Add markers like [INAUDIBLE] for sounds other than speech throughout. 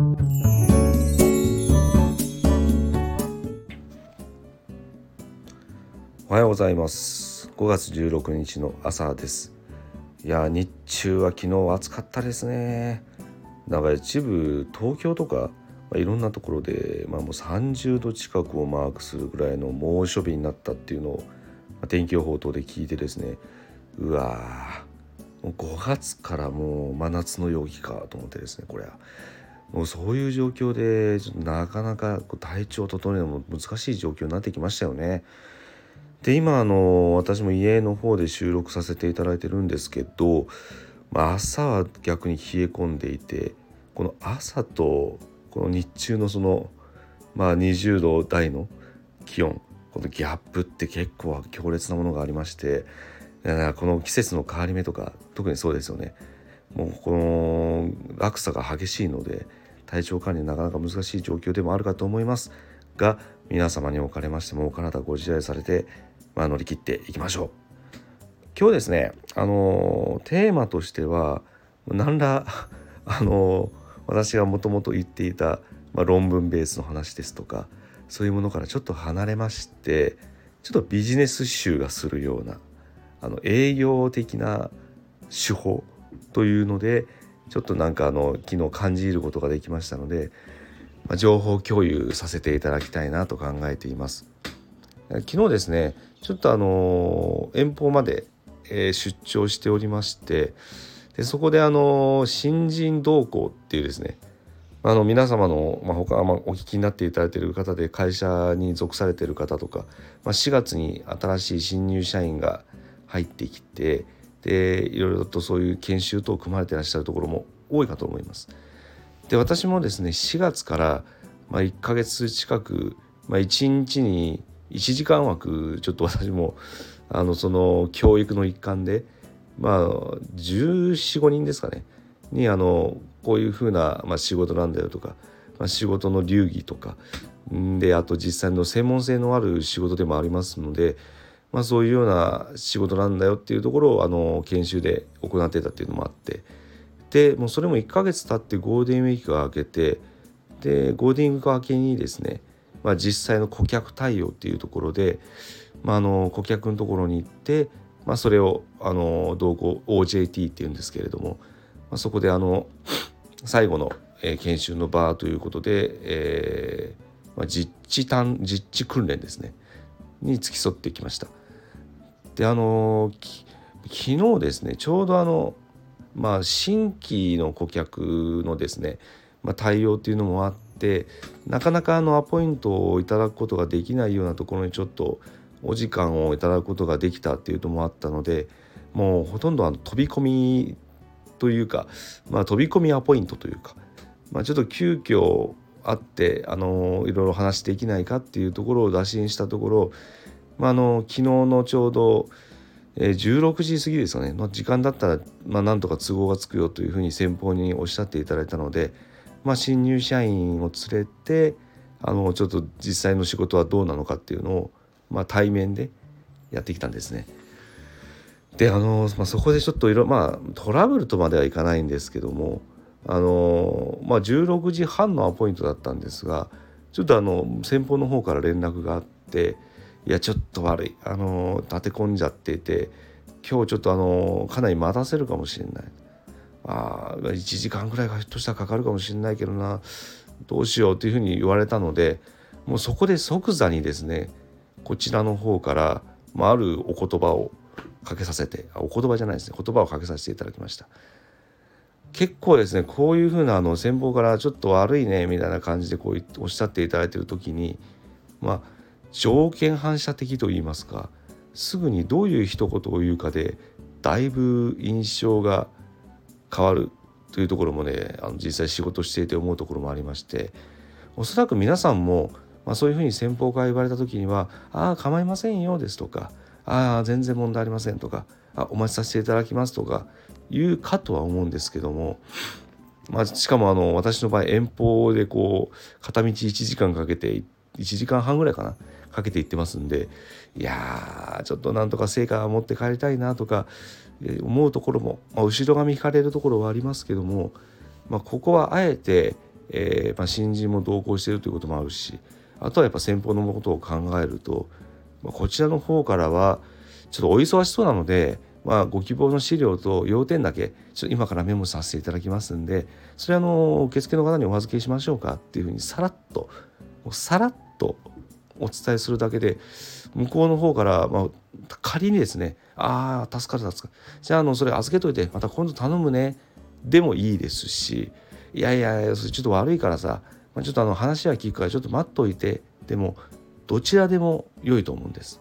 おはようございます。5月16日の朝です。いや日中は昨日暑かったですね。なんか一部東京とか、まあ、いろんなところで、まあ、もう30度近くをマークするぐらいの猛暑日になったっていうのを、まあ、天気予報等で聞いてですね。うわもう5月からもう真夏の陽気かと思ってですねこれはもうそういう状況でなかなか体調を整えるのも難しい状況になってきましたよね。で今あの私も家の方で収録させていただいてるんですけど、まあ、朝は逆に冷え込んでいてこの朝とこの日中のその、まあ、20度台の気温このギャップって結構強烈なものがありましてこの季節の変わり目とか特にそうですよねもうこの落差が激しいので体調管理なかなか難しい状況でもあるかと思いますが皆様におかれましてもお体ご自愛されてまあ、乗り切っていきましょう。今日ですね、あのテーマとしては何ら [LAUGHS] あの私がもともと言っていた、まあ、論文ベースの話ですとかそういうものからちょっと離れましてちょっとビジネス集がするようなあの営業的な手法というのでちょっとなんかあの昨日感じることができましたので、まあ、情報共有させていただきたいなと考えています。昨日ですねちょっとあの遠方まで、え出張しておりましてでそこであの新人同行っていうですねあの皆様の、まあ、他、まあ、お聞きになっていただいている方で会社に属されている方とか、まあ、4月に新しい新入社員が入ってきてでいろいろとそういう研修等を組まれていらっしゃるところも多いかと思います。で私もですね4月から、まあ、1ヶ月近く、まあ、1日に1時間枠ちょっと [LAUGHS] 私もあのその教育の一環でまあ1415人ですかねにあのこういうふうな、まあ、仕事なんだよとか、まあ、仕事の流儀とかであと実際の専門性のある仕事でもありますので、まあ、そういうような仕事なんだよっていうところをあの研修で行ってたっていうのもあってでもうそれも1ヶ月経ってゴールデンウィークが明けてでゴールデンウィーク明けにですねまあ、実際の顧客対応っていうところで、まあ、あの顧客のところに行って、まあ、それをあの同行 OJT っていうんですけれども、まあ、そこであの最後の、研修の場ということで、えーまあ、実地実地訓練ですねに付き添ってきました。であの昨日ですねちょうどあのまあ新規の顧客のですね、まあ、対応っていうのもあってなかなかあのアポイントをいただくことができないようなところにちょっとお時間をいただくことができたっていうのもあったのでもうほとんどあの飛び込みというか、まあ、飛び込みアポイントというか、まあ、ちょっと急遽あってあのいろいろ話できないかっていうところを打診したところ、まあ、あの昨日のちょうどえ16時過ぎですよねの時間だったら、まあ、なんとか都合がつくよというふうに先方におっしゃっていただいたので、まあ、新入社員を連れてあのちょっと実際の仕事はどうなのかっていうのを、まあ、対面でやってきたんですね。であの、まあ、そこでちょっといろまあトラブルとまではいかないんですけどもあの、まあ、16時半のアポイントだったんですがちょっとあの先方の方から連絡があっていやちょっと悪い。あの立て込んじゃってて今日ちょっとあのかなり待たせるかもしれない。あ1時間ぐらいがひょっとしたらかかるかもしれないけどな。どうしようというふうに言われたのでもうそこで即座にですねこちらの方から、まあ、あるお言葉をかけさせてお言葉じゃないですね。言葉をかけさせていただきました。結構ですねこういうふうなあの先方からちょっと悪いねみたいな感じでこうおっしゃっていただいている時にまあ条件反射的と言いますかすぐにどういう一言を言うかでだいぶ印象が変わるというところもねあの実際仕事していて思うところもありましておそらく皆さんも、まあ、そういうふうに先方から言われた時には「ああ構いませんよ」ですとか「ああ全然問題ありません」とか「あお待ちさせていただきます」とか言うかとは思うんですけども、まあ、しかもあの私の場合遠方でこう片道1時間かけて1時間半ぐらいかなかけて行ってますんでいやちょっとなんとか成果を持って帰りたいなとか思うところも、まあ、後ろ髪引かれるところはありますけども、まあ、ここはあえてえー、まあ、新人も同行してるということもあるしあとはやっぱ先方のことを考えると、まあ、こちらの方からはちょっとお忙しそうなので、まあ、ご希望の資料と要点だけちょっと今からメモさせていただきますんでそれあの受付の方にお預けしましょうかっていうふうにさらっとさらっとお伝えするだけで向こうの方から、まあ、仮にですねああ助かる助かるじゃああのそれ預けといてまた今度頼むねでもいいですしいやいやそれちょっと悪いからさ、まあ、ちょっとあの話は聞くからちょっと待っといてでもどちらでも良いと思うんです。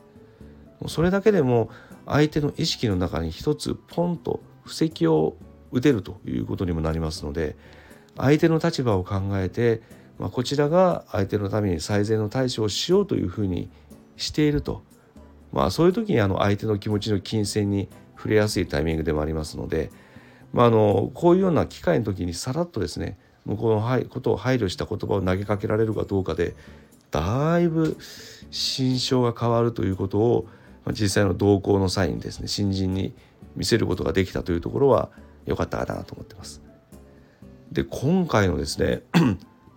それだけでも相手の意識の中に一つポンと布石を打てるということにもなりますので相手の立場を考えて、まあ、こちらが相手のために最善の対処をしようというふうにしていると、まあ、そういう時にあの相手の気持ちの金銭に触れやすいタイミングでもありますので、まあ、あのこういうような機会の時にさらっとですね向こうのことを配慮した言葉を投げかけられるかどうかでだいぶ心象が変わるということを実際の同行の際にですね新人に見せることができたというところは良かったかなと思ってます。で今回のですね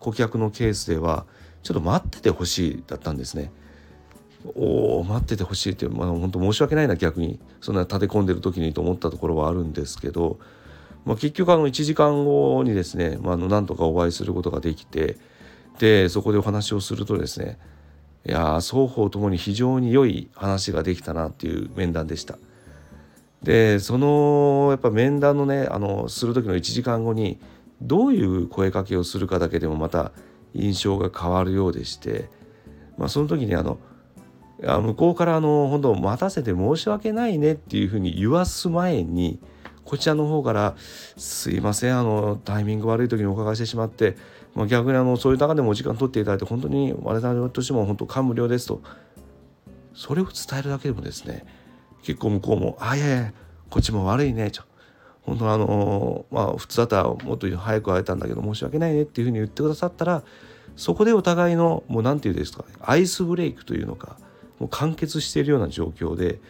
顧客のケースではちょっと待っててほしいだったんですね。おお待っててほしいって、まあ、本当申し訳ないな逆にそんな立て込んでる時にと思ったところはあるんですけど、まあ、結局あの1時間後にですね、ま、あのなんとかお会いすることができてでそこでお話をするとですねいや双方ともに非常に良い話ができたなっていう面談でした。でそのやっぱ面談のねあのする時の1時間後にどういう声かけをするかだけでもまた印象が変わるようでして、まあ、その時にあの向こうからあの本当待たせて申し訳ないねっていうふうに言わす前にこちらの方から「すいませんあのタイミング悪い時にお伺いしてしまってまあ、逆にあのそういう中でもお時間取っていただいて本当に我々としても本当感無量ですとそれを伝えるだけでもですね結構向こうも「あいやいやこっちも悪いね」と。本当あのまあ普通だったらもっと早く会えたんだけど申し訳ないねっていうふうに言ってくださったらそこでお互いのもう何て言うんですかアイスブレイクというのかもう完結しているような状況で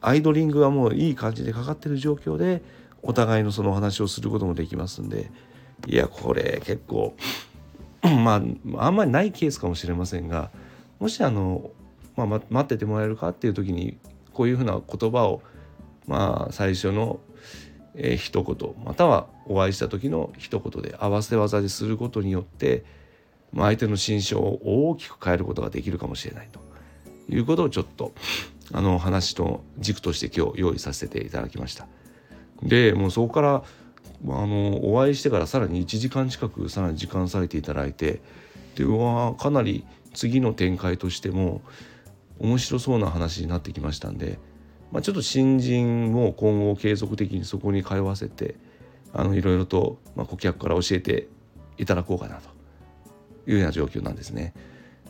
アイドリングはもういい感じでかかってる状況でお互いのそのお話をすることもできますんでいやこれ結構 [CLEARS THROAT] まああんまりないケースかもしれませんがもしあの、まあ、待っててもらえるかっていう時にこういうふうな言葉をまあ最初の、えー、一言またはお会いした時の一言で合わせ技ですることによって、まあ、相手の心象を大きく変えることができるかもしれないということをちょっとあの話の軸として今日用意させていただきました。でもうそこからあのお会いしてからさらに1時間近くさらに時間割いていただいてでうわかなり次の展開としても面白そうな話になってきましたんで、まあ、ちょっと新人も今後継続的にそこに通わせてあのいろいろと、まあ、顧客から教えていただこうかなというような状況なんですね。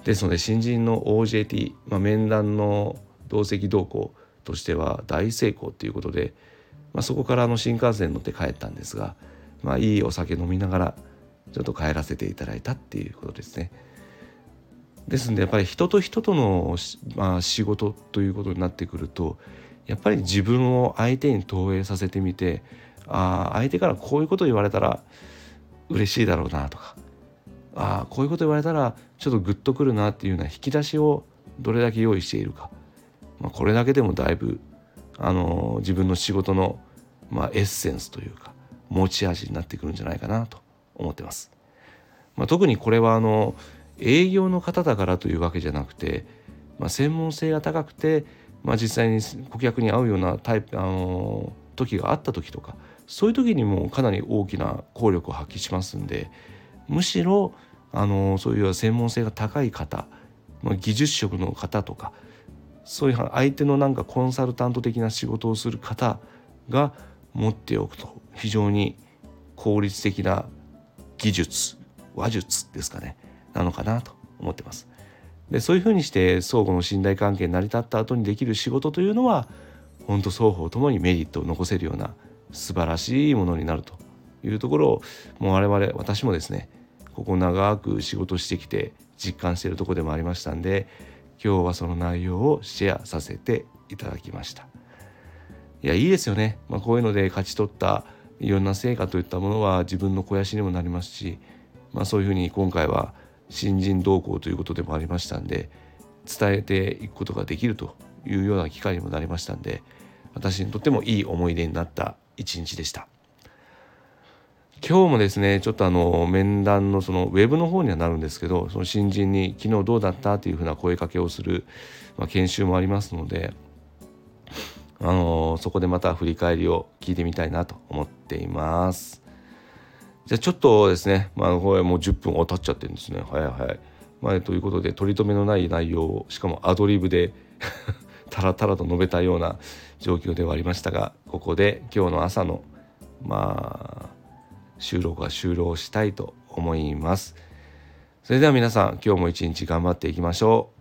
ですので新人の OJT、まあ、面談の同席同行としては大成功ということでまあ、そこからの新幹線乗って帰ったんですが、まあ、いいお酒飲みながらちょっと帰らせていただいたっていうことですね。ですんでやっぱり人と人との、まあ、仕事ということになってくるとやっぱり自分を相手に投影させてみてあ相手からこういうこと言われたら嬉しいだろうなとかあこういうこと言われたらちょっとグッとくるなっていうような引き出しをどれだけ用意しているか、まあ、これだけでもだいぶあの自分の仕事の、まあ、エッセンスというか持ち味になってくるんじゃないかなと思ってます。まあ、特にこれはあの営業の方だからというわけじゃなくて、まあ、専門性が高くて、まあ、実際に顧客に合うようなタイプあの時があった時とかそういう時にもかなり大きな効力を発揮しますんでむしろあのそういう専門性が高い方、まあ、技術職の方とかそういう相手のなんかコンサルタント的な仕事をする方が持っておくと非常に効率的な技術話術ですかねなのかなと思ってます。でそういうふうにして相互の信頼関係成り立った後にできる仕事というのは本当双方ともにメリットを残せるような素晴らしいものになると。いうところをもう我々私もですねここ長く仕事してきて実感しているとこでもありましたんで今日はその内容をシェアさせていただきました。いやいいですよね、まあ、こういうので勝ち取ったいろんな成果といったものは自分の肥やしにもなりますしまあ、そういうふうに今回は新人同行ということでもありましたんで伝えていくことができるというような機会にもなりましたんで私にとってもいい思い出になった一日でした。今日もですねちょっとあの面談のそのウェブの方にはなるんですけどその新人に「昨日どうだった?」というふうな声かけをする、まあ、研修もありますので、あのそこでまた振り返りを聞いてみたいなと思っています。じゃあちょっとですね、まあ、これもう10分経っちゃってるんですね早い早い。まあ、ということで取り留めのない内容をしかもアドリブでたらたらと述べたような状況ではありましたがここで今日の朝のまあ収録は終了したいと思います。それでは皆さん今日も一日頑張っていきましょう。